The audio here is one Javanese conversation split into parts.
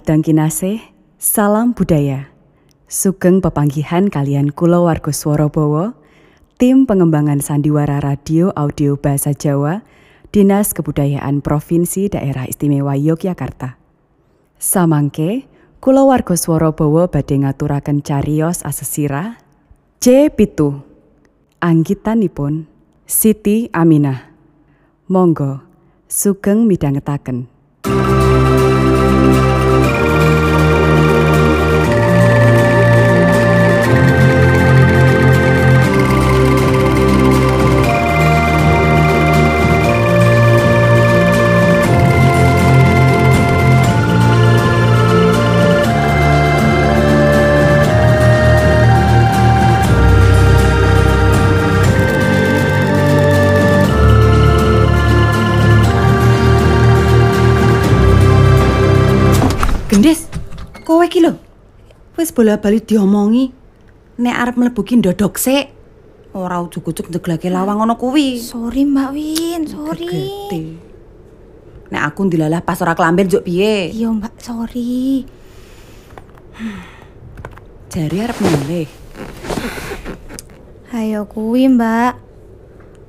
Kadang kinasih, salam budaya. Sugeng pepanggihan kalian kula warga swara Bawa, tim pengembangan sandiwara radio audio bahasa Jawa, Dinas Kebudayaan Provinsi Daerah Istimewa Yogyakarta. Samangke, kula warga swara Bawa badhe ngaturaken cariyos asesira C pitu. Anggitanipun Siti Aminah. Monggo sugeng midhangetaken. Wis bola-bali diomongi nek arep mlebu ki ndodok sik. Ora ujug-ujug ndeglake lawang ngono kuwi. Sorry Mbak Win, sorry. Gete. Nek aku ndilalah pas ora kelamben juk piye? Iya Mbak, sorry. Jari arep milih. Ayo kuwi Mbak.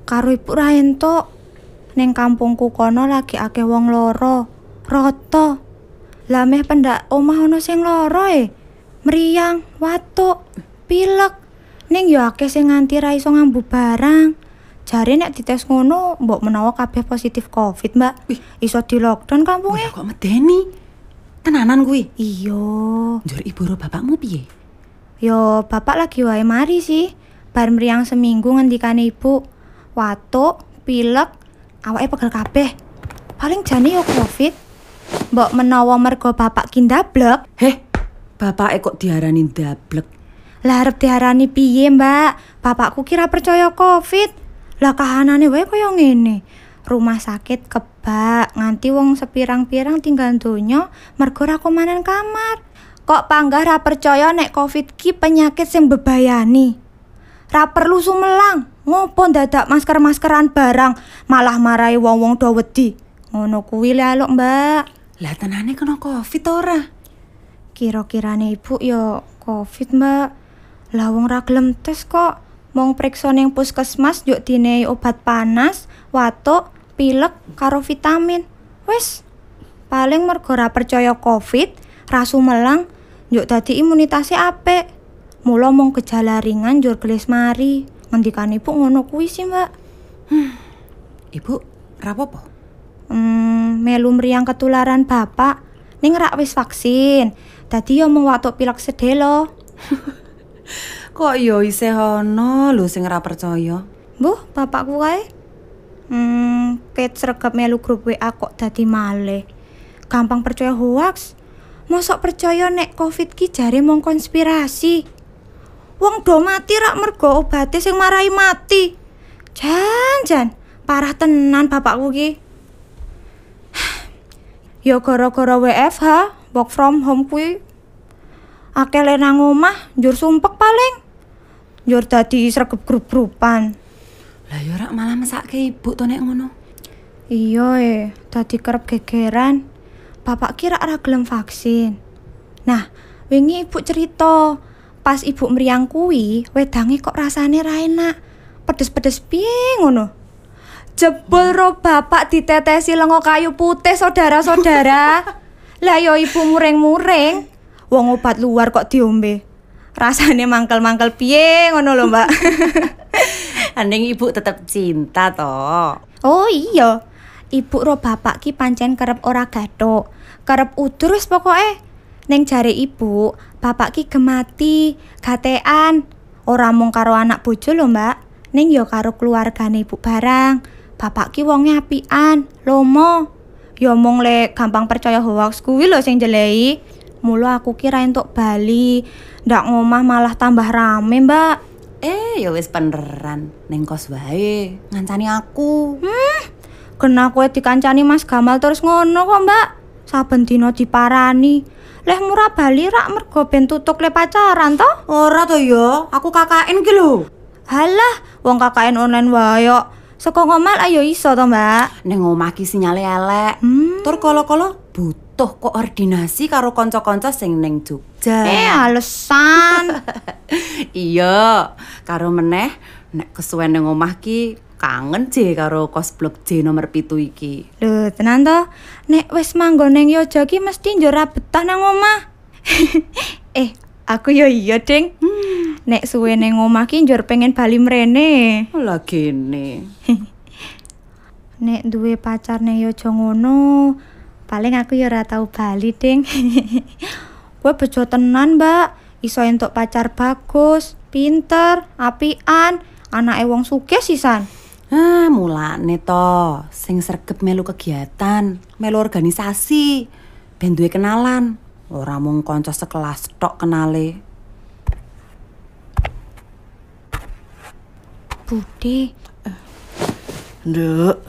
Karo Ibu Raento. Ning kampungku kono lagi akeh wong loro. Roto. Lah meh pendak omah ono sing loro e. Meriang, watuk, pilek. Ning yo akeh sing nganti ra iso ngambu barang. Jare nek dites ngono, mbok menawa kabeh positif Covid, Mbak. Wih. Iso di lockdown Wih, kampungnya. kok medeni? Tenanan kuwi. Iya. Njur ibu ro bapakmu piye? Yo, bapak lagi wae mari sih. Bar meriang seminggu ngendikane ibu. Watuk, pilek, awake pegel kabeh. Paling jane yo Covid. Mbok menawa mergo bapak kindablek, Heh, bapake kok diarani ndablek. lah arep diarani piye, Mbak? Bapakku kira percaya Covid. Lah kahanane wae kaya ngene. Rumah sakit kebak, nganti wong sepirang-pirang tinggal donya mergo ra komanan kamar. Kok panggah ra percaya nek Covid ki penyakit sing bebayani. Ra perlu sumelang, ngopo dadak masker-maskeran barang, malah marahi wong-wong do wedi. Ngono kuwi lho Mbak. Lah tenane kena Covid ora? Kira-kirane ibu yo Covid, Mbak. Lah wong ra gelem tes kok. Mong priksa ning puskesmas yuk dinehi obat panas, watuk, pilek karo vitamin. Wis. Paling mergo ra percaya Covid, ra sumelang, yuk dadi imunitasnya apik. Mula mung gejala ringan njur gelis mari. Ngendikan ibu ngono kuwi sih, Mbak. Ibu, rapopo? Hmm, melu mriyang ketularan bapak. Ning rak wis vaksin. Dadi yo mung watuk pilek sedelo. Kok yo isih ana lho sing ora percaya? Mbuh, bapakku kae. Hmm, ket sregep melu grup WA kok dadi malih. Gampang percaya hoax. Mosok percaya nek Covid ki jare mung konspirasi. Wong do mati rak mergo obate sing marai mati. Jan, jan, parah tenan bapakku ki. Ya gara-gara WFH, work from home kuwi. Akeh le nang omah, njur sumpek paling. Njur dadi sregep grup-grupan. Lah yo rak malah mesake ibu to nek ngono. Iya eh, tadi kerep gegeran. Bapak kira ora gelem vaksin. Nah, wingi ibu cerita, pas ibu meriang kuwi, wedange kok rasane ra enak. Pedes-pedes piye ngono. Jebul ro bapak ditetesi lengo kayu putih saudara-saudara. Lah yo ibu muring-muring. Wong obat luar kok diombe. Rasane mangkel-mangkel piye ngono lho, Mbak. Andeng ibu tetap cinta toh. Oh iya, ibu ro bapak ki pancen kerep ora gathuk, kerep udur wis pokoke. Ning jare ibu, bapak ki gemati, gatean, ora mung karo anak bojo lho, Mbak. Ning yo karo keluargane ibu barang. Bapak ki wonge apian, lomo. Yo mung le gampang percaya hoax kuwi lho sing jelehi. Mula aku kira entuk Bali, ndak ngomah malah tambah rame, Mbak. Eh, ya wis beneran neng kos wae ngancani aku. Hmm, kena kowe dikancani Mas Gamal terus ngono kok, Mbak. Saben dina diparani. Leh murah bali rak mergo ben tutuk le pacaran toh? Ora to ya, aku KKN ki lho. Halah, wong KKN online wae kok. Saka ngomal ayo iso to, Mbak. Neng omah ki sinyale elek. Hmm. Tur kala-kala butuh koordinasi karo kanca-kanca sing ning Jogja. Eh, alasan. iya, karo meneh nek kesuwen ning omah ki kangen je karo kos blok J nomor pitu iki. Lho, tenan to? Nek wis manggon ning ki mesti njora betah nang omah. eh, aku yo iya, Ding. Nek suwe ning omah ki njur pengen bali mrene. Lah gene. Nek duwe pacar ning Yojo ngono, paling aku ya ora tau bali, Ding. Kowe bejo tenan, Mbak. Iso entuk pacar bagus, pinter, apian, anake wong sugih sisan. Ah, mulane to, sing sregep melu kegiatan, melu organisasi, ben duwe kenalan. Ora mung kanca sekelas tok kenale. Budi, Nduk.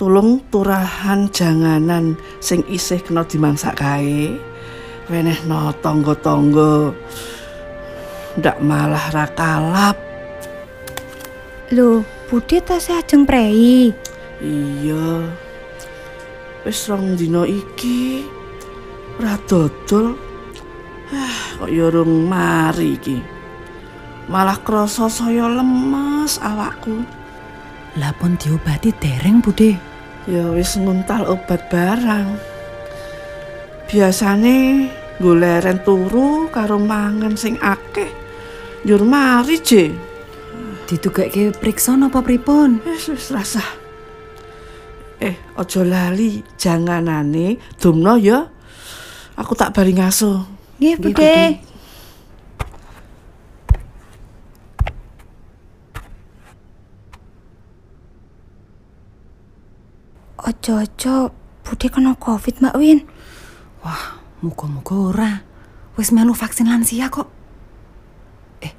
Tulung turahan janganan sing isih kena dimangsak kae. Wenehno tangga-tangga. Ndak malah ra kalap. lho, Budi tasih ajeng prei. Iya. Wis rong dina iki ora dodol. Ah, kok ya urung mari iki. Malah krasa saya lemes awakku. Lah pun diobati dereng, Bude. Ya wis nguntal obat barang. Biasane goleren turu karo mangan sing akeh. Njur mari je. Ditugakke priksa napa pripun? Wis wis rasa. Eh, aja lali janganane dumno ya. Aku tak bari ngaso. Nggih. Budi. Ojo-ojo Budi kena Covid, Mbak Win. Wah, muga-muga ora. Wis melu vaksin lansia kok. Eh,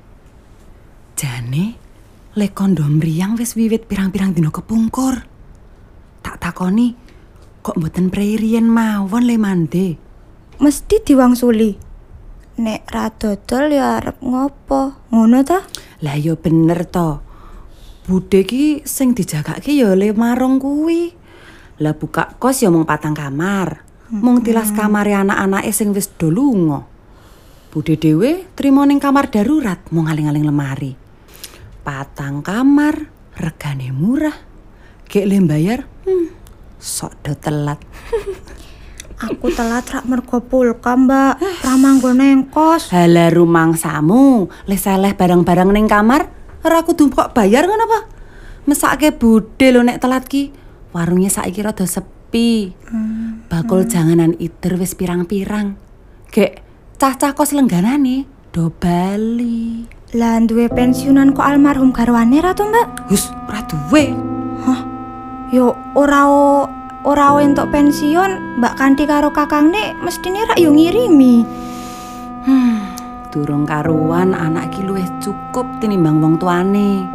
jane lek kondom mriyang wis wiwit pirang-pirang dina kepungkur. Tak takoni, kok mboten preirien mawon le mande. Mesti diwangsuli. Nek ra dodol ya arep ngopo? Ngono ta? Lah ya bener to. Bude ki sing dijagake ya le marung kuwi. Lah buka kos ya mung patang kamar. Mung tilas kamare anak-anake sing wis do lunga. Bude dhewe trimo ning kamar darurat mung aling-aling lemari. Patang kamar, regane murah. Gek le bayar, hmm, sok do telat. Aku telat rak mergo pulka, Mbak. Ra manggon nang kos. Halah rumangsamu, le seleh barang-barang ning kamar, ora kudu kok bayar ngono apa? Mesake bude lho nek telat ki. Warungnya saiki rada sepi. Bakul janganan ider wis pirang-pirang. Gek cah-cah kos lengganane do bali. Lah duwe pensiunan kok almarhum garwane ra to, Mbak? Hus, ora duwe. Yo ora o ora entuk pensiun, Mbak Kanti karo kakangne mestine rak yo ngirimi. Durung karuan anak iki luwih cukup tinimbang wong tuane.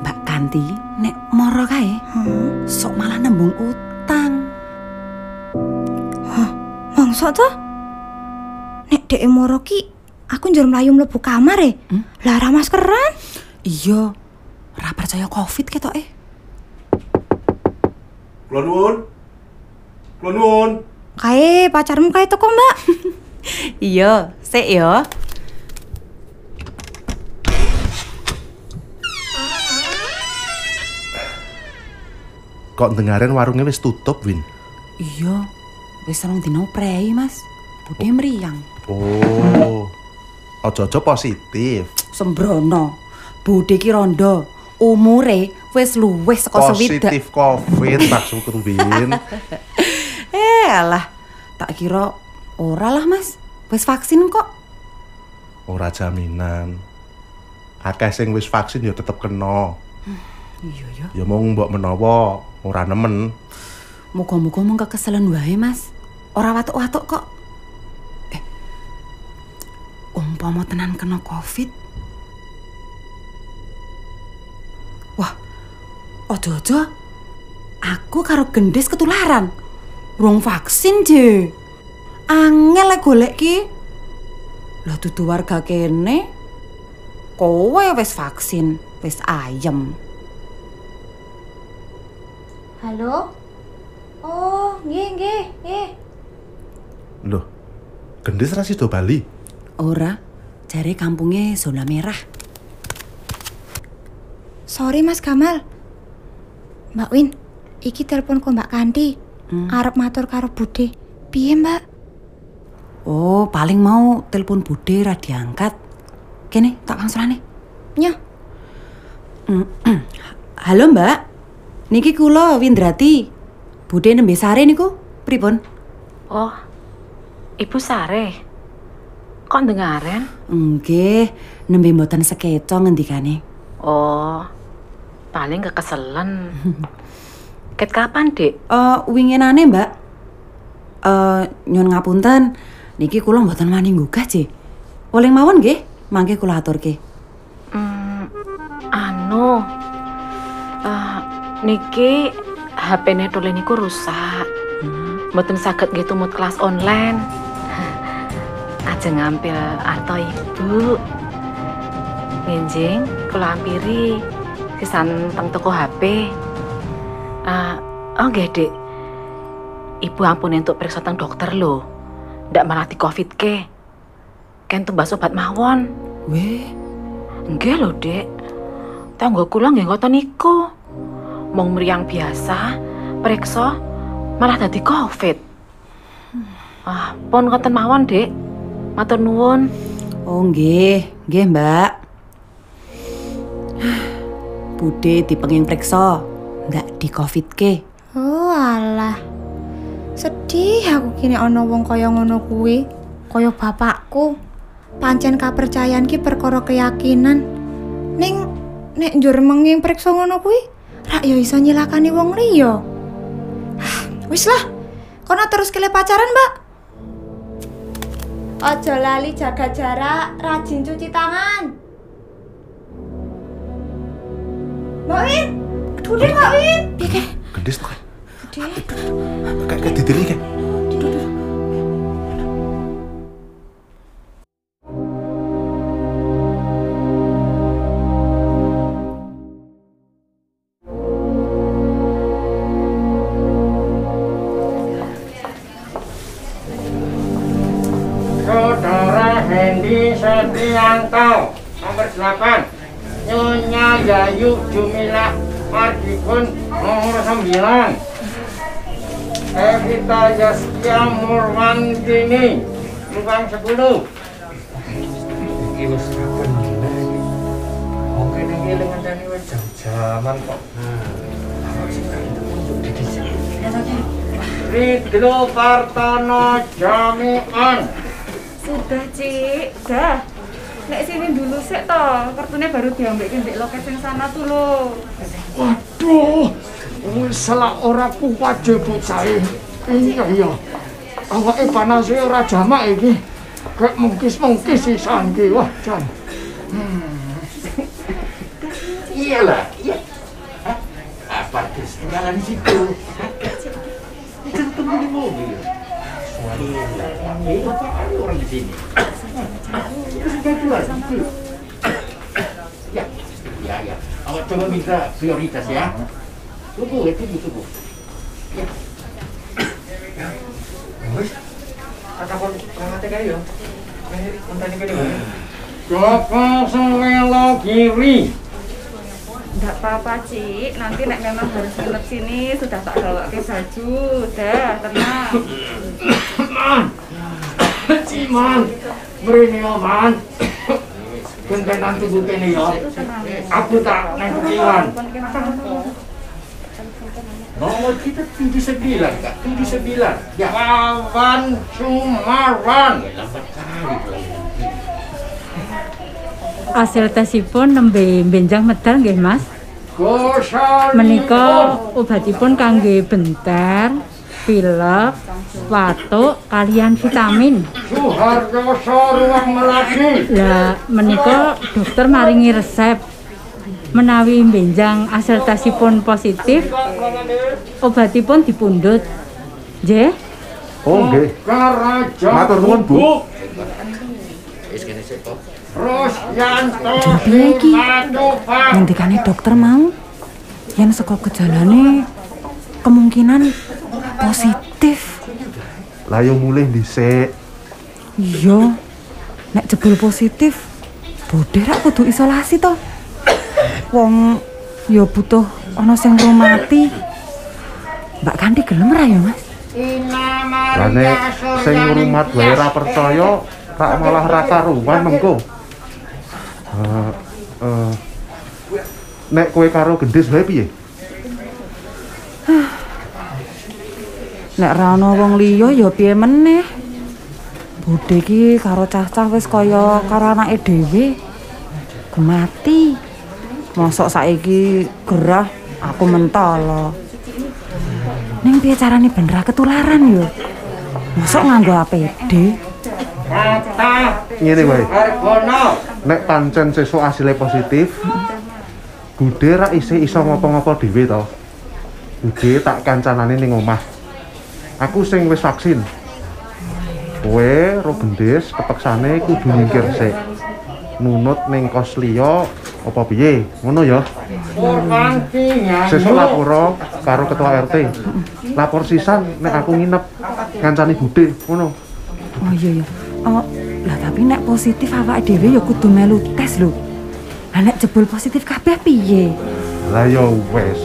Mbak Kanti nek moro kae Hah? sok malah nembung utang. Mangsa to? Nek dek moro ki aku njur mlayu mlebu kamar e. Lah ra maskeran. Iya, ora percaya covid ketok eh. Kula nuwun. Kula nuwun. Kae pacarmu kae teko, Mbak. Iya, sik ya. Kok dengaren warungnya wis tutup, Win? Iya, wis rong dino prei, Mas. Bude mriyang. Oh. Ojo-ojo positif. Sembrono. Bude ki rondo. Umure wis luwih saka swidak. Positif Covid maksudku, Win. Eh, alah. Tak kira ora lah, Mas. Wis vaksin kok. Ora jaminan. Akeh sing wis vaksin ya tetep kena. Iya ya. Ya mung mbok menawa ora nemen. Muga-muga mung kekeselen wae, Mas. Ora watuk-watuk kok. Eh. Umpama tenan kena Covid. Ojo-ojo. Aku karo gendis ketularan. Rong vaksin, Je. Angel lek golek ki. Lah dudu warga kene. Kowe wis vaksin, wis ayem. Halo? Oh, nggih nggih, nggih. Loh, gendis ra sido Bali. Ora, jare kampungnya zona merah. Sorry Mas Gamal. Mbak Win, iki telepon kok Mbak Kanti. Arep matur karo Bude. Piye, Mbak? Oh, paling mau telepon Bude ra diangkat. Kene, tak wangsulane. Nyo, Halo, Mbak. Niki kula Windrati. Bude nembe sare niku. Pripun? Oh, Ibu Sare. Kok dengaren? Nggih, nembe mboten sekeco ngendikane. Oh, paling kekeselen. Ket kapan, Dek? Eh, winginane, Mbak. Eh, nyun ngapunten. Niki kula mboten wani nggugah, Ci. Oleh mawon nggih, mangke kula aturke. Hmm, anu. eh, niki HP-ne Tole niku rusak. Mboten saged nggih tumut kelas online. Ajeng ngampil arto Ibu. Nginjing kula ampiri sisan teng toko HP. Ah, oh nggih, Dek. Ibu ampun entuk periksa teng dokter lho. Ndak malah di Covid ke. Ken tumbas obat mawon. Weh, Nggih lho, Dek. Tangga kula nggih ngoten niku. Mung mriyang biasa, periksa malah dadi Covid. Ah, pun ngoten mawon, Dek. Matur nuwun. Oh nggih, nggih Mbak. Bude dipenging priksa, ndak di covid ke. Oh alah. Sedih aku kini ana wong kaya ngono kuwi, kaya bapakku. Pancen kapercayan ki perkara keyakinan. Ning nek njur menging priksa ngono kuwi, rak ya iso nyilakani wong liya. Wis lah, kono terus kele pacaran, Mbak. Ojo lali jaga jarak, rajin cuci tangan. Baim, Tude Baim. Piye kae? Gendes to kae? Tude. Kae titirnya kae. Ayu Jumila Marjikun nomor 9 Evita eh, Yaskia Murwan Dini lubang 10 gila ini Oke ini kok. Ridlo Partono Jami'an. Sudah Cik, dah. Nek sini dulu sih toh, kartunya baru diambil ke loket yang sana tuh lo. Waduh, salah ora kuat jebut saya. Iya iya. Awake panase ora jamak iki. Kayak mungkis-mungkis sisan iki. Wah, jan. Iyalah, iya. Hah? Apa ketinggalan di situ? Itu tunggu di mobil. Apa ada orang di sini? Itu sudah itu. Ya, ya, ya. Awak coba minta prioritas ya. Tunggu, ya, tunggu, tunggu. Ya. Wes, kata kon perangate kae yo. Kontane Kiri. Enggak apa-apa, Cik. Nanti nek memang harus nginep sini, sudah tak bawa ke baju. Udah, tenang. Ciman, mrene yo, Man. Nanti bukene yo. Aku tak nang kekiwan. Nomor kita 79, Kak. 79. Ya. Wawan Sumarwan. Hasil tesipun nembe benjang medal nggih Mas. Menika obatipun kangge benter, pilek, watuk kalian vitamin. Suhardoso Ruang Melati. Lah menika dokter maringi resep menawi benjang hasil tesipun positif obatipun dipundhut. Nggih. Oh nggih. Karaja. Matur nuwun, Bu. Piye iki? Ngendikane dokter mau yen saka gejalane kemungkinan positif. Lah yo mulih dhisik. Iya. Nek jebul positif, Bude rak kudu isolasi to. Wong ya butuh ana sing ngrumati. Mbak Kanti gelem ra ya, Mas? Lah nek sing ngrumat wae ra percaya, rak malah ra karuan mengko. Eh eh nek kowe karo gendis wae piye? Nek ra ana wong liya ya piye meneh. Bude ki karo cah-cah wis kaya karo anake dhewe. Gemati. Mosok saiki gerah aku mentolo. Ning piye carane ben ra ketularan yo? Mosok nganggo APD? Ngene wae. Nek pancen sesuk asile positif, Bude ra isih iso ngopo-ngopo dhewe to. Bude tak kancanane ning omah. Aku sing wis vaksin. Kowe ro gendis kepeksane kudu nyingkir sik. Nunut ning kos liya apa piye? Ngono ya. Sesuk lapor karo ketua RT. Lapor sisan nek aku nginep ngancani Bude, ngono. Oh iya ya. Oh, lah tapi nek positif awake dhewe ya kudu melu tes lho. Lah nek jebul positif kabeh piye? Lah ya wes.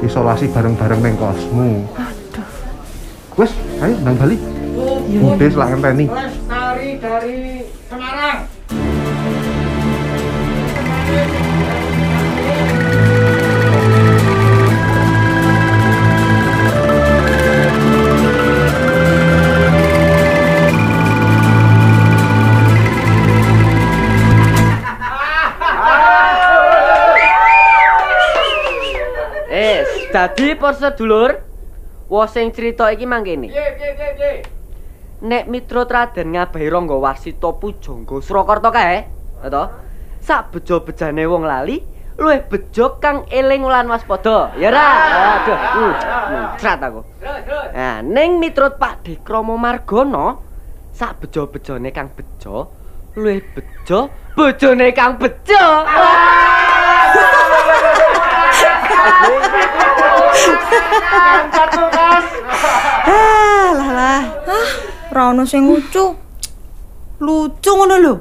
Isolasi bareng-bareng ning kosmu. Wes, ayo nang bali. Iya, Bude selak ngenteni. Lestari dari Semarang. Eh, dadi wong sing crita iki mangkene. Piye piye piye piye. Nek Mitra Traden ngabahi Rangga Warsita Pujangga Surakarta kae, to? Sak bejo-bejane wong lali, luwih bejo kang eling lan waspada. Ya ra? Aduh, hmm, muncrat aku. Nah, ning miturut Pak Dekrama Margono, sak bejo-bejone kang bejo, luwih bejo bojone kang bejo. Ah, lah lah. Ah, ra ono sing lucu. Lucu ngono lho.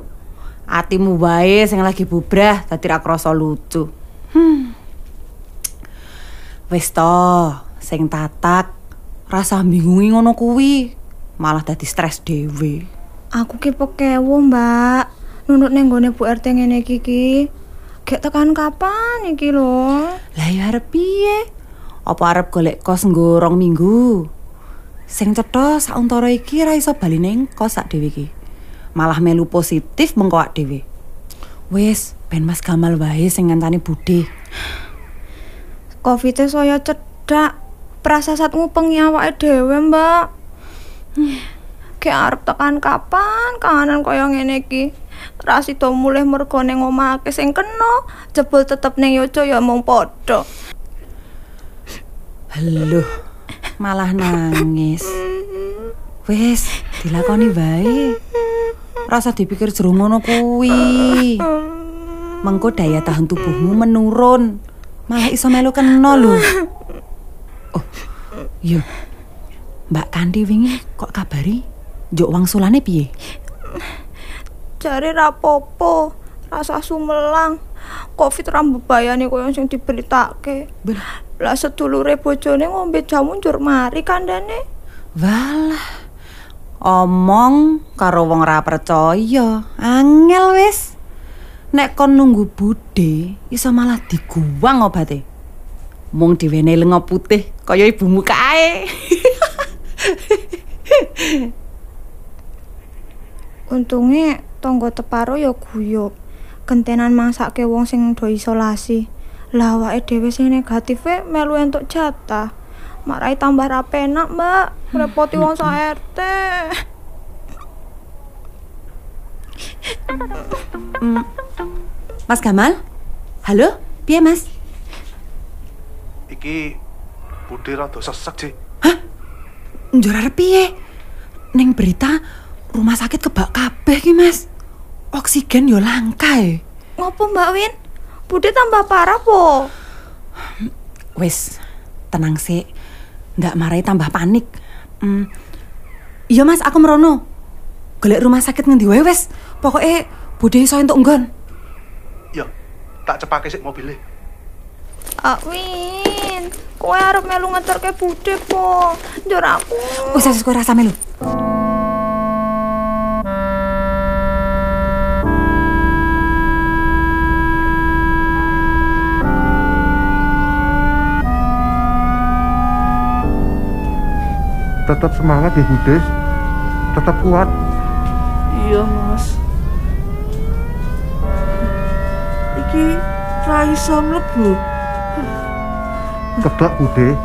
Atimu wae sing lagi bubrah dadi ra krasa lucu. Hmm. Wis to, sing tatak rasa bingungi ngono kuwi malah dadi stres dhewe. Aku ki pekewo, Mbak. Nunut ning gone Bu RT ngene iki ki. Gek tekan kapan iki lho? Lah ya arep piye? Apa arep golek kos nggo rong minggu? Sing cetha sauntara iki ra iso bali ning kos sak dhewe iki. Malah melu positif mengko awak dhewe. Wis, ben Mas Gamal wae sing ngancani Bude. Covid-e saya cedak. Prasasat ngupengi awake dhewe, Mbak. Gek arep tekan kapan kahanan kaya ngene iki? Rasida mulih mergo ning omah akeh sing kena, jebul tetep ning yojo ya mung padha. Lho, malah nangis. Wis, dilakoni wae. Rasa dipikir jero ngono kuwi. Mengko daya tahan tubuhmu menurun. Malah iso melu kena lho. Oh, iya. Mbak Kanti wingi kok kabari? Njuk wangsulane piye? Jare rapopo, rasa sumelang. Covid ra mbebayani koyo sing diberitake. Lah sedulure bojone ngombe jamu njur mari kandhane. Walah. Omong karo wong ra percaya. Angel wis. Nek kon nunggu bude, iso malah diguwang obate. Mung diwene lenga putih kaya ibumu kae. Untunge tangga teparo ya guyub. Gentenan mangsake wong sing do isolasi. Lah awake dhewe sing negative melu entuk jatah. Marai tambah ra penak, Mbak. Repoti wong sak RT. Mas Gamal? Halo? Piye, Mas? Iki Bude rada sesek, Cik. Njur arep piye? Ning berita rumah sakit kebak kabeh ki, Mas. Oksigen yo langka e. Ngopo, Mbak Win? Bude tambah parah po. Wis, tenang sik. ndak marahi tambah panik. Hmm. Iya Mas, aku merono. Golek rumah sakit ngendi wae wis. Pokoke Bude iso entuk nggon. Ya, tak cepake sik mobilnya. Ah, Win, kowe arep melu ngeterke bude po. Njur aku. Wis wis kowe rasa melu. Tetap semangat ya Bude. Tetap kuat. Iya, Mas. Iki ra iso mlebu. Kebak Bude.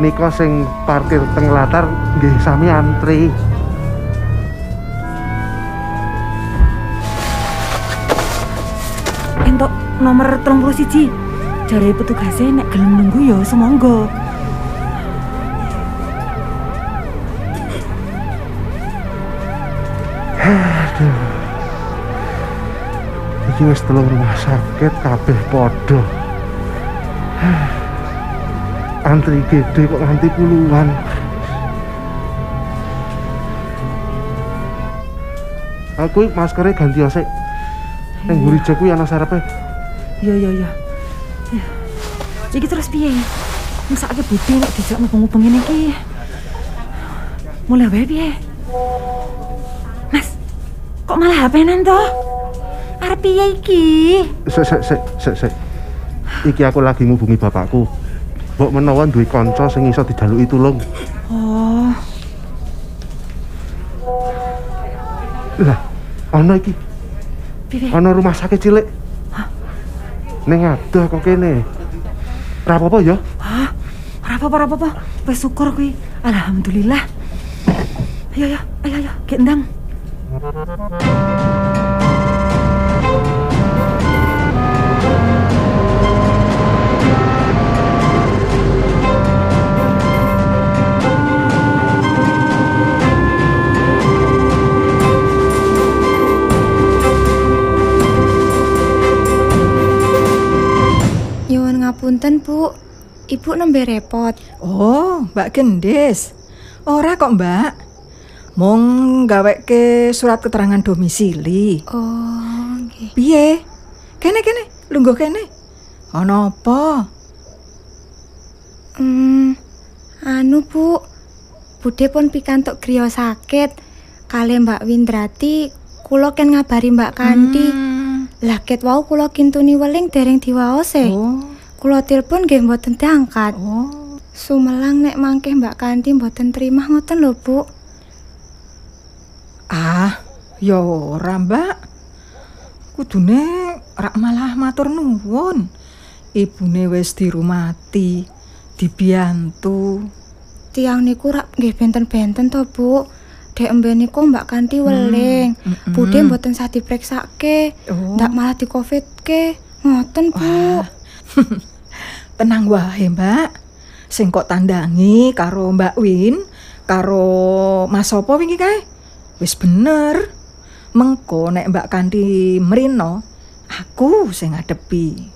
Nika sing parkir teng latar nggih sami antri. Entuk nomor 31. Jare petugasnya nek gelem nunggu ya semonggo. Iki wis telung rumah sakit kabeh padha. Antri gede kok nganti puluhan. Aku maskernya ganti sik. Ning mburi kuwi ana sarepe. Iya iya iya. Ya. Iki terus piye? Mesake Bude nek dijak mubeng-mubeng ngene iki. Mulai wae piye? Mas, kok malah HP-nan toh? Arep piye iki? Sik sik sik sik sik. Iki aku lagi ngubungi bapakku. Mbok menawa duwe kanca sing iso dijaluki tulung. Oh, Lah, ana iki. piye? Ana rumah sakit cilik. Ning adoh kok kene. Ora apa-apa ya? Hah? Ora apa-apa, ora apa-apa. Wis syukur kuwi. Alhamdulillah. Ayo ayo, ayo ayo, gek ndang. Nyuwun ngapunten, Bu. Ibu nembe repot. Oh, Mbak Gendis. Ora kok, Mbak. Mong gaweke surat keterangan domisili. Oh, nggih. Piye? Kene kene, lungguh kene. Ana apa? Hmm, anu Bu, Bude pun pikantuk griya sakit. Kali Mbak Windrati, kula ken ngabari Mbak Kanti. Hmm. Lah ket wau kula kintuni weling dereng diwaose. Oh. Kula tilpun nggih mboten diangkat. Oh. Sumelang nek mangke Mbak Kanti mboten terima ngoten lho, Bu. Ah, ya ora, Mbak. Kudune rak malah matur nuwun. Ibune wis dirumati, dibiyantu. Tiang niku rak nggih benten-benten to, Bu. Dek emben niku Mbak Kanti weling. mm-mm. Bude mboten sah dipreksake. Oh. Ndak malah di Covid-ke. Ngoten, Bu. Tenang wae, Mbak. Sing kok tandangi karo Mbak Win, karo Mas Sopo wingi kae. Wis bener. Mengko nek Mbak Kanti mrino, aku sing ngadepi.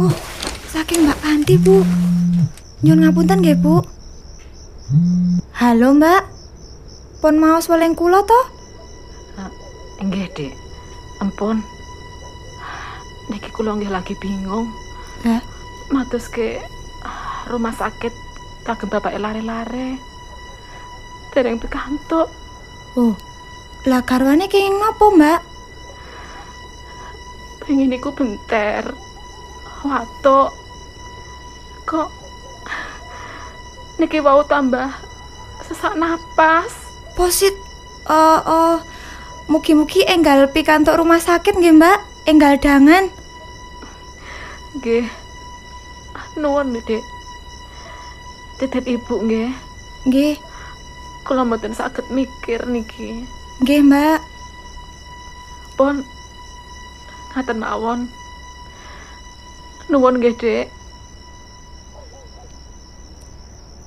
Oh, saking Mbak Kanti, Bu. Nyun ngapunten nggih, Bu. Halo, Mbak. Pun maos weling kula to? Nggih, Dik. Ampun. Niki kula nggih lagi bingung. Lah, Matus ke ah, rumah sakit kagem bapak lare-lare. Dereng pikantuk. oh. Lah garwane kenging nopo, Mbak? Pengen iku benter. Watuk. Kok niki wau tambah sesak napas. Posit oh, oh. Mugi-mugi enggal pikantuk rumah sakit nggih, Mbak. Enggal dangan. Nggih. Nuwun, Dik. Titip ibu nggih. Nggih, Kula mboten saged mikir niki. nggih, Mbak. Pun ngaten mawon. Nuwun nggih, Dik.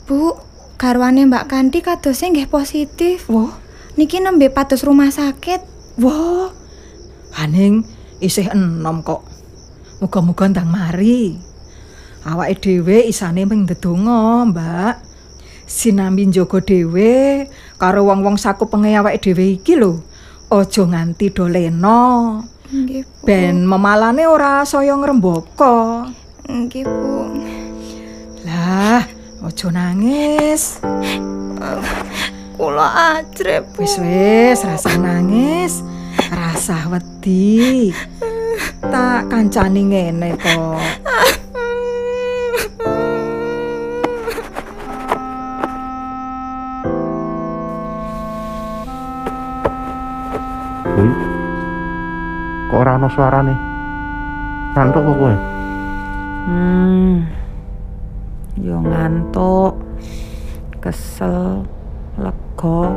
Bu, garwane Mbak Kanti kadosnya nggih positif. Wah, Niki nembe pados rumah sakit. wah. Haning isih enom kok. Muga-muga ndang mari. Awake dhewe isane mung ndedonga, Mbak. Sinambi njogo dhewe karo wong-wong sakupenge awake dhewe iki lho. Aja nganti doleno. Nggih, Bu. Ben memalane ora saya ngrembaka. Nggih, Bu. Lah, aja nangis. Kula ajrep, Bu. Wis wis, rasa nangis. Rasa wedi. Tak kancani ngene to. Kuwi kok ora ana suarane. Ngantuk kok kowe? Hmm. Yo ngantuk. Kesel, lega,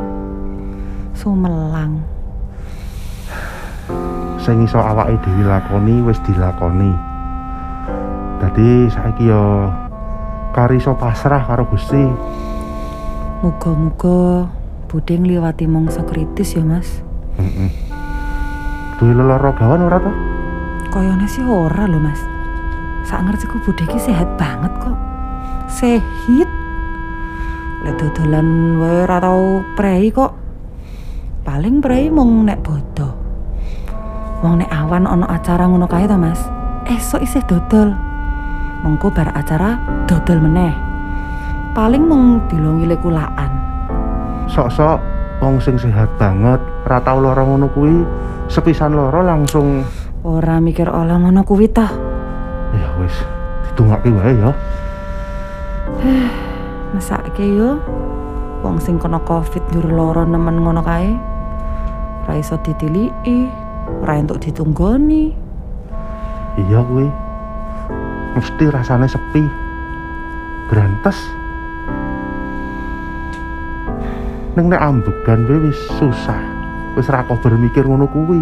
sumelang. Sing iso awake dhewe lakoni wis dilakoni. Dadi saiki yo kari iso pasrah karo Gusti. Muga-muga Bude ngliwati mangsa kritis ya, Mas. Heeh. Duwe lelara gawan ora to? Koyone sih ora lho, Mas. Sak ngertiku Bude ki sehat banget kok. Sehat. Lek dodolan wae ora tau prei kok. Paling prei mung nek bodo. Wong nek awan ana acara ngono kae to, Mas. Esok isih dodol. Mengko bar acara dodol meneh. Paling mung dilongi kulaan. Sok-sok wong sing sehat banget, ora tau lara ngono kuwi, sepisan lara langsung Ora mikir olah ngono kuwi ta. ya wis ditungake wae ya. Mesake yo wong sing kena covid njur lara nemen ngono kae. Ora iso ditiliki, ora entuk ditunggoni. Iya kuwi. Mesti rasane sepi. Grantes. Neng nek ambegan wae wis susah. Wis ra kober mikir ngono kuwi.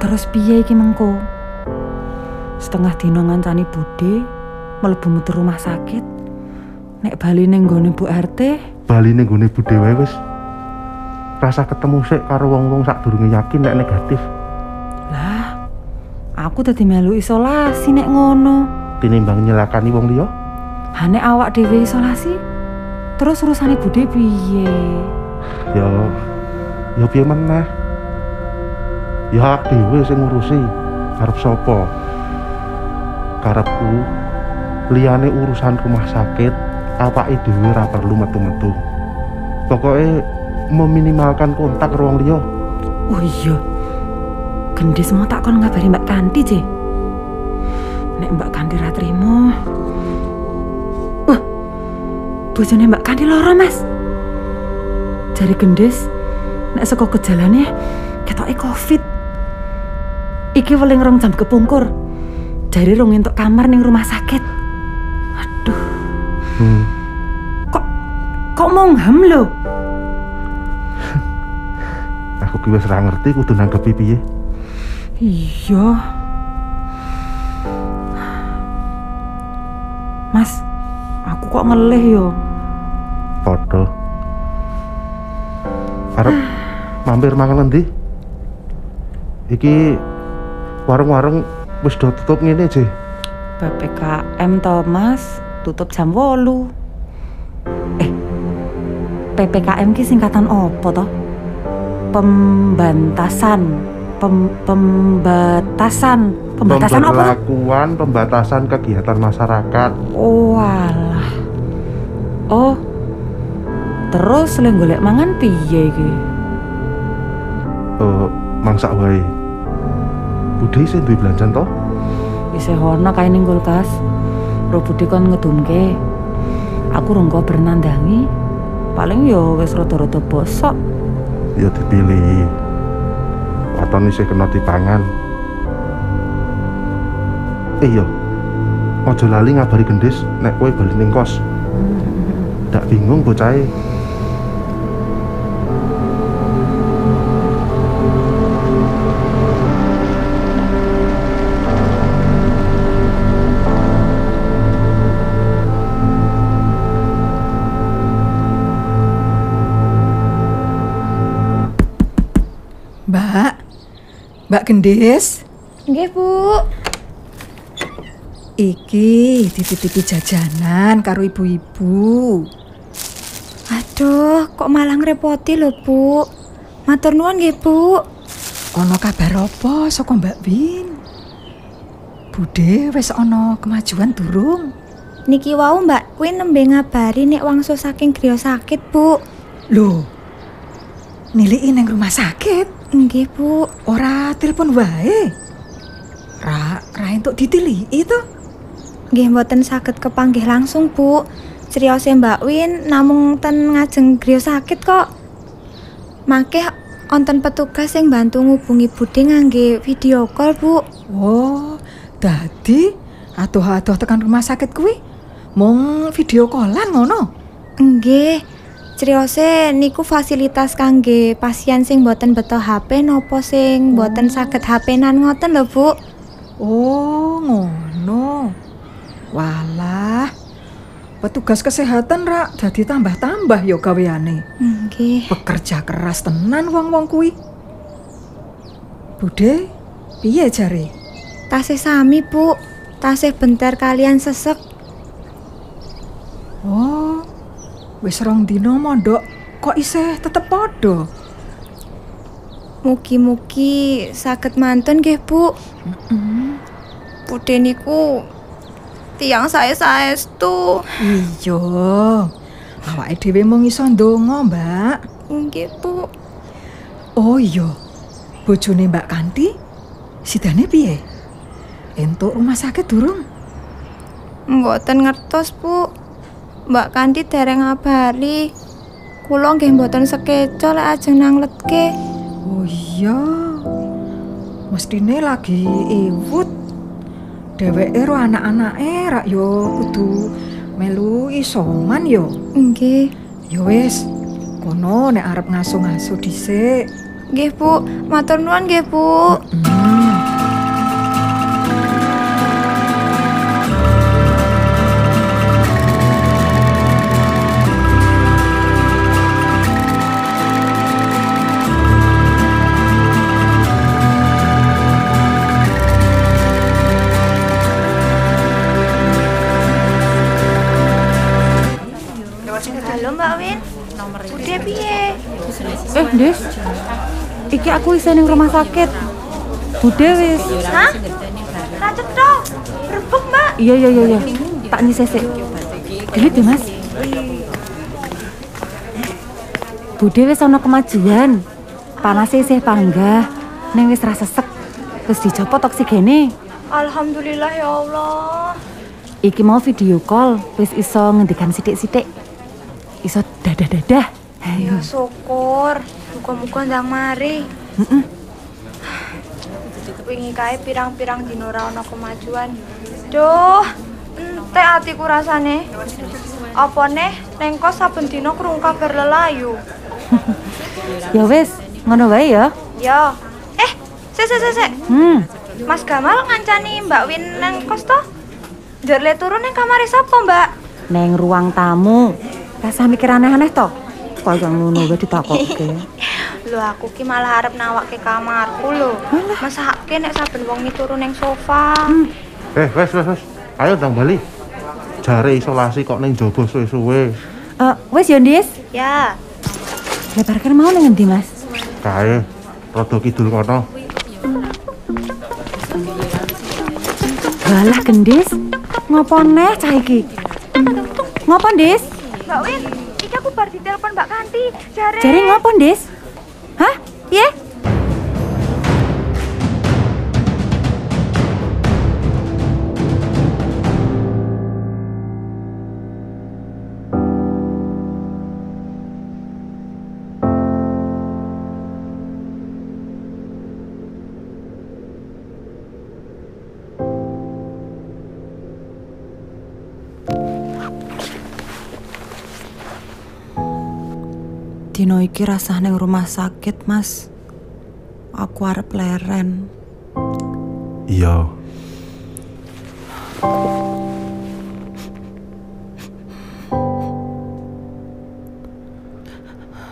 Terus piye iki mengko? Setengah dina ngancani Bude mlebu metu rumah sakit. Nek bali ning nggone Bu RT, Bali ning gone budhe wae wis. Rasa ketemu sik karo wong-wong sadurunge yakin nek negatif. lah aku dadi melu isolasi nek ngono. Tinimbang nyelakani wong liya, Hane awak dhewe isolasi. Terus urusane Bude piye? ya ya piye meneh. Ya hak dhewe sing ngurusi. Karep sapa? Karepku liyane urusan rumah sakit, awake dhewe ora perlu metu-metu. Pokoke meminimalkan kontak wong liya. Oh iya. Gendis mau tak kon ngabari Mbak Kanti, Je. Nek Mbak Kanti ra trimo. Wah. Bojone Mbak Kanti loro, Mas. Jari gendis nek saka gejalane ketoke Covid. Iki weling rong jam kepungkur. Jari rong entuk kamar ning rumah sakit. Aduh, Hmm. kok mau ngam lho? Aku ki wis ra ngerti kudu nanggepi piye. Iya. Mas, aku kok ngelih yo. Padha. Arep mampir mangan endi? Iki warung-warung wis do tutup ngene, Je. PPKM to, Mas, tutup jam 8. Eh. PPKM ki singkatan opo to? Pembantasan, pem, pembatasan, pembatasan apa? Pemberlakuan pembatasan kegiatan masyarakat. Oh, alah. Oh. Terus le golek mangan piye iki? Eh, mangsak wae. Budhe sing duwe belanjan to? Isih ono kae ning kulkas. Robudi kon ngedumke. Aku rongko bernandangi. Paling yo wis rada-rada bosok. Ya dipilih. Waton isih kena dipangan. Eh iya. Aja lali ngabari gendis nek kowe bali ning kos. Dak bingung bocahe. Mbak. Gendis. Nggih, Bu. Iki dititipi jajanan karo ibu-ibu. Aduh, kok malah ngerepoti lho, Bu. Matur nuwun nggih, Bu. Ono kabar apa saka Mbak Win? Bude wis ono kemajuan durung? Niki wau Mbak Queen nembe ngabari nek wangsul saking griya sakit, Bu. Loh. Niliki nang rumah sakit? Nggih, Bu. Ora telepon wae. Ra, ra entuk ditiliki to? Nggih mboten saged kepanggih langsung, Bu. Criyose Mbak Win namung ten ngajeng griya sakit kok. Makih wonten petugas sing bantu ngubungi Bude ngangge video call, Bu. Oh, dadi adoh-adoh tekan rumah sakit kuwi mung video callan ngono. Nggih. Criyose niku fasilitas kangge pasien sing boten beto HP nopo sing boten saged HP-nan ngoten lho, Bu. Oh, ngono. Walah. Petugas kesehatan rak dadi tambah-tambah ya gaweane. Nggih. Bekerja keras tenan wong-wong kuwi. Bude, piye jare? Tasih sami, Bu. Tasih bentar kalian sesek. Oh. Wis rong dina mondok kok isih tetep padha. Mugi-mugi saged mantun nggih, Bu. Bude niku saya saestu. Iya. Awake dhewe mung iso ndonga, Mbak. Nggih, Bu. Oh iya. Bojone Mbak Kanti sidane piye? Entuk rumah sakit durung? Mboten ngertos, Bu. Mbak Kanti dereng ngabari. Kula nggih mboten sekeca lek ajeng nang letke. Oh iya. Mestine lagi iwut. Dheweke ro anak-anake rak yo kudu melu isoman yo. Nggih. Ya wis, kono nek arep ngaso-ngaso dhisik. Nggih, Bu. Matur nuwun nggih, Bu. Halo Eh, Des. Iki aku isih ning rumah sakit. Bude wis. Hah? Racet toh. Rebuk, Mbak. Iya, iya, iya, iya. Tak nyisih sik. Duit ya, Mas. Bude wis ana kemajuan. Panasnya isih panggah. Ning wis ra sesek. Terus dicopot oksigene. Alhamdulillah ya Allah. Iki mau video call, wis iso ngendikan sithik-sithik. Iso dadah-dadah. Ya syukur. Muga-muga ndang mari. Heeh. Wingi kae pirang-pirang dino ora ana kemajuan. Duh, entek atiku rasane. Apa neh neng kos saben dino krungu kabar lelayu. Ya wis, ngono wae ya. Ya. Eh, sik sik sik sik. Hmm. Mas Gamal ngancani Mbak Win neng kos toh? Ndur le turun neng kamare sapa, Mbak? Neng ruang tamu. Rasa mikir aneh-aneh toh. Kaya ngono wae ditakokke. Lho aku ki malah arep nawake kamarku lho. Masake nek saben wong turu neng sofa. Eh, wes wes wes. Ayo ndang bali. Jare isolasi kok ning jaba suwe-suwe. Eh, wis ya, Ndis. Ya. Parkir mau ning endi, Mas? Kae rada kidul kono. Walah gendis. Ngopo neh cah iki? Ngopo, Ndis? Mbak Win, aku baru ditelepon Mbak Kanti. Jare. Jare ngapain Des? Hah? Iya? Yeah? Dino iki rasah ning rumah sakit, Mas. Aku arep leren. Iya.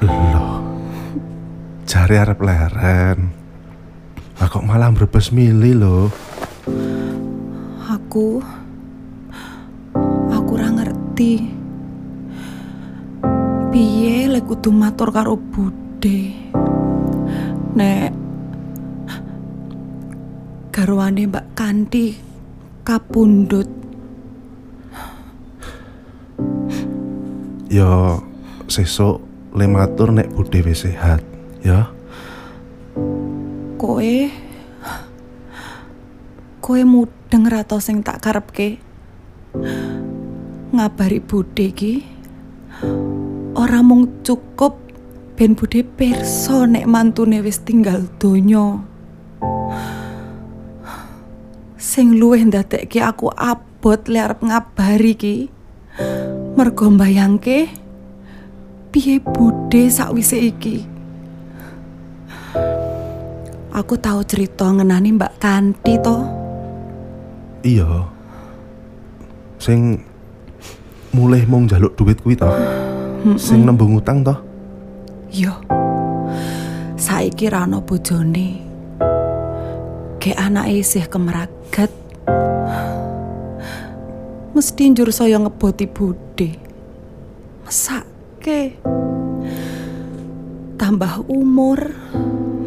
Loh. Jare arep leren. Lah kok malah mbrebes mili lho. Aku ngerti. Lek kudu matur karo Bude. Nek garwane Mbak Kanti kapundhut. Ya sesuk le matur nek Bude wis sehat, ya. Koe Koe mudeng rato sing tak karepke. Ngabari Bude ki ora mung cukup ben Bude pirsa nek mantune wis tinggal donya. Sing luwih ndadekke aku abot le arep ngabari ki. Mergo mbayangke piye Bude sakwise iki. Aku tahu cerita ngenani Mbak Kanti to. Iya. Sing mulih mung njaluk duit kuwi to. Sing nembung utang to. Yo. Saiki ra ono bojone. Kayak anake isih kemeragat. Mesti njur saya ngeboti bude. Mesake. Tambah umur,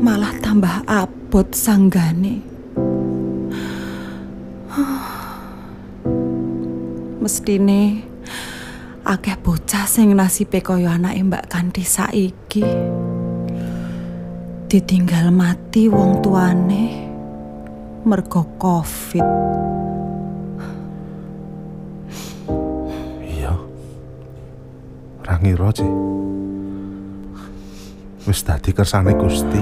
malah tambah abot sanggane. Mestine akeh bocah sing nasibe kaya anake Mbak Kanti saiki. Ditinggal mati wong tuane mergo Covid. Iya. Ora ngira, Ci. Wis dadi kersane Gusti.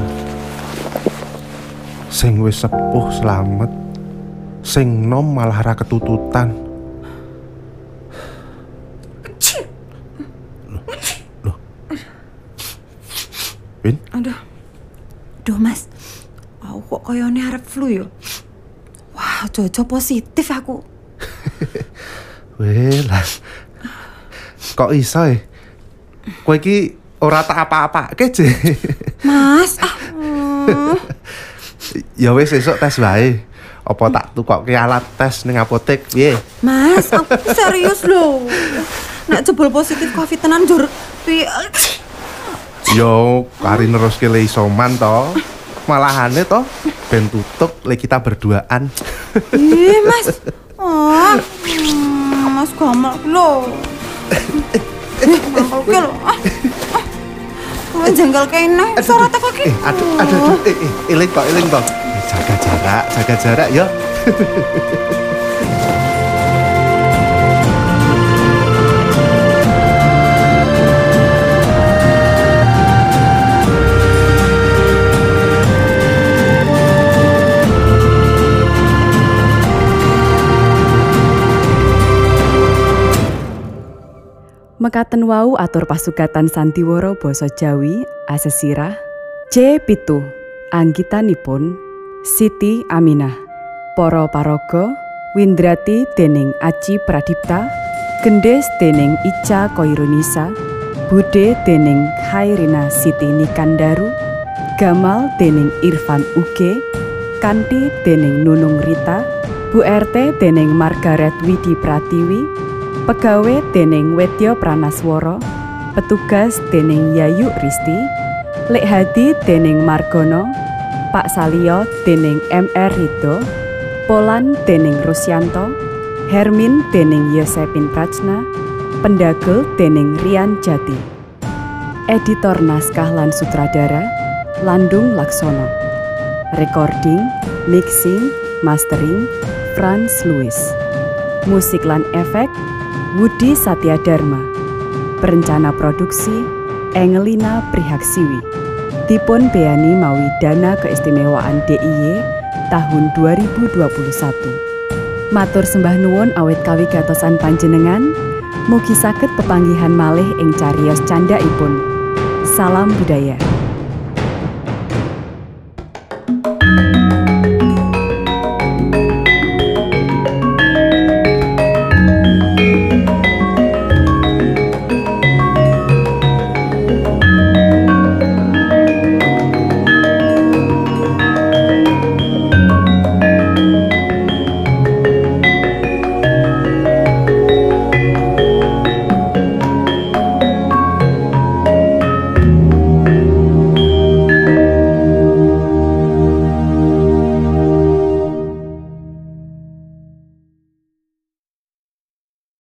Sing wis sepuh slamet. Sing nom malah ra ketututan. Duh, Mas. Aku kok kayane arep flu yo. Wah, jojo positif aku. weh lah. Kok iso e? Kowe iki ora tak apa-apake, Ci. Mas, ah. ya wis tes wae. Apa tak tukokke alat tes ning apotek piye? Mas, aku serius loh. Nek jebol positif Covid tenan jur pi Yo, kari neruske le isoman to. Malahane to ben tutup le kita berduaan. Ih, Mas. Oh, hmm, Mas gamal lho. Gamal ki lho. Ah. Kuwi jenggal kene. Suara teko ki. Eh, aduh, aduh, aduh, eh, eh, eling to, eling to. Eh, jaga jarak, jaga jarak ya. Mekaten wau atur pasugatan Santiworo basa Jawi asesirah. C pitu anggitanipun Siti Aminah. Para paraga Windrati dening Aji Pradipta Gendes dening Ica Koirunisa Bude dening Khairina Siti Nikandaru Gamal dening Irfan Uge Kanti dening Nunung Rita Bu RT dening Margaret Widi Pratiwi Pegawe dening Wedya Pranaswara, petugas dening Yayu Risti, Lek Hadi dening Margono, Pak Salio dening MR Rido, Polan dening Rusyanto, Hermin dening Yosepin Prajna, Pendagel dening Rian Jati. Editor naskah lan sutradara Landung Laksono. Recording, mixing, mastering Franz Louis. Musik lan efek Budi Satya Dharma. Perencana produksi Engelina Prihaksiwi. Dipun beani mawi dana keistimewaan DIY tahun 2021. Matur sembah nuwun awet kawigatosan panjenengan, mugi saged pepanggihan malih ing cariyos candhaipun. Salam budaya.